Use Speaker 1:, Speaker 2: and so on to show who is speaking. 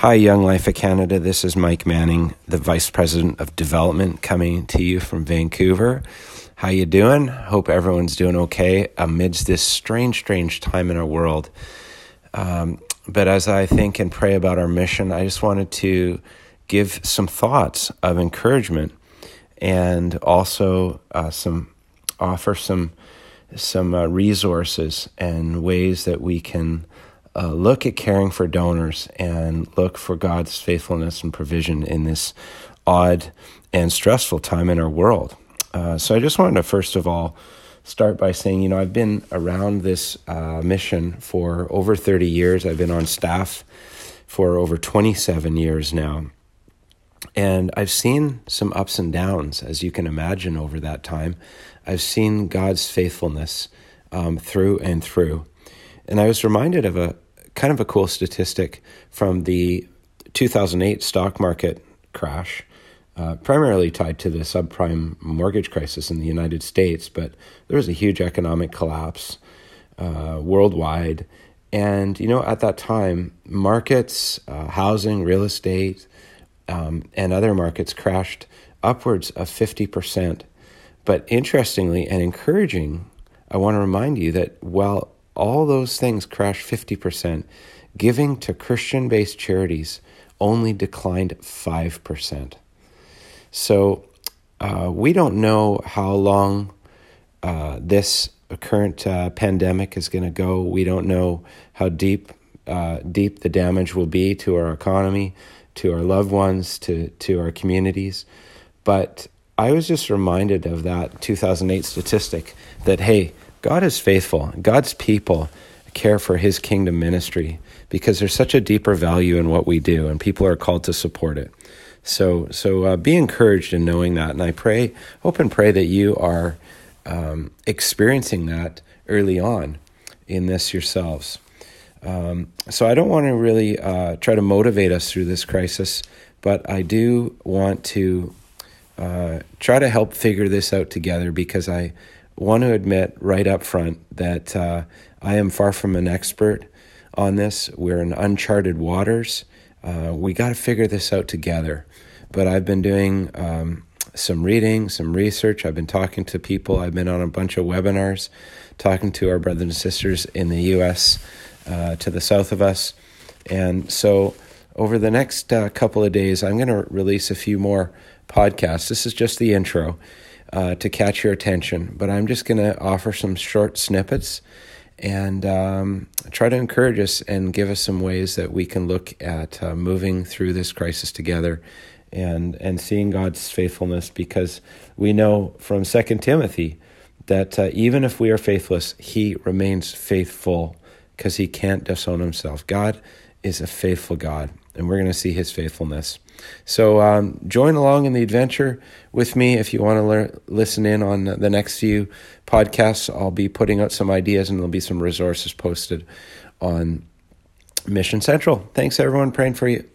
Speaker 1: Hi, Young Life of Canada. This is Mike Manning, the Vice President of Development, coming to you from Vancouver. How you doing? Hope everyone's doing okay amidst this strange, strange time in our world. Um, but as I think and pray about our mission, I just wanted to give some thoughts of encouragement and also uh, some offer some some uh, resources and ways that we can uh, look at caring for donors and look for God's faithfulness and provision in this odd and stressful time in our world. Uh, so I just wanted to first of all start by saying, you know, I've been around this uh, mission for over 30 years. I've been on staff for over 27 years now. And I've seen some ups and downs, as you can imagine, over that time. I've seen God's faithfulness um, through and through. And I was reminded of a, kind of a cool statistic from the 2008 stock market crash, uh, primarily tied to the subprime mortgage crisis in the United States. But there was a huge economic collapse uh, worldwide. And, you know, at that time, markets, uh, housing, real estate, um, and other markets crashed upwards of 50%. But interestingly and encouraging, I want to remind you that while all those things crashed 50%. Giving to Christian based charities only declined 5%. So uh, we don't know how long uh, this current uh, pandemic is going to go. We don't know how deep uh, deep the damage will be to our economy, to our loved ones, to to our communities. But I was just reminded of that 2008 statistic that hey, God is faithful. God's people care for his kingdom ministry because there's such a deeper value in what we do and people are called to support it. So, so uh, be encouraged in knowing that. And I pray, hope and pray that you are um, experiencing that early on in this yourselves. Um, so I don't want to really uh, try to motivate us through this crisis, but I do want to uh, try to help figure this out together because I want to admit right up front that uh, I am far from an expert on this. We're in uncharted waters. Uh, we got to figure this out together. But I've been doing um, some reading, some research. I've been talking to people. I've been on a bunch of webinars, talking to our brothers and sisters in the U.S. Uh, to the south of us. And so, over the next uh, couple of days, I'm going to release a few more podcasts. This is just the intro uh, to catch your attention. But I'm just going to offer some short snippets and um, try to encourage us and give us some ways that we can look at uh, moving through this crisis together and and seeing God's faithfulness because we know from Second Timothy that uh, even if we are faithless, He remains faithful because He can't disown Himself. God is a faithful God, and we're going to see His faithfulness. So um, join along in the adventure with me if you want to learn, listen in on the next few podcasts. I'll be putting out some ideas and there'll be some resources posted on Mission Central. Thanks, everyone. Praying for you.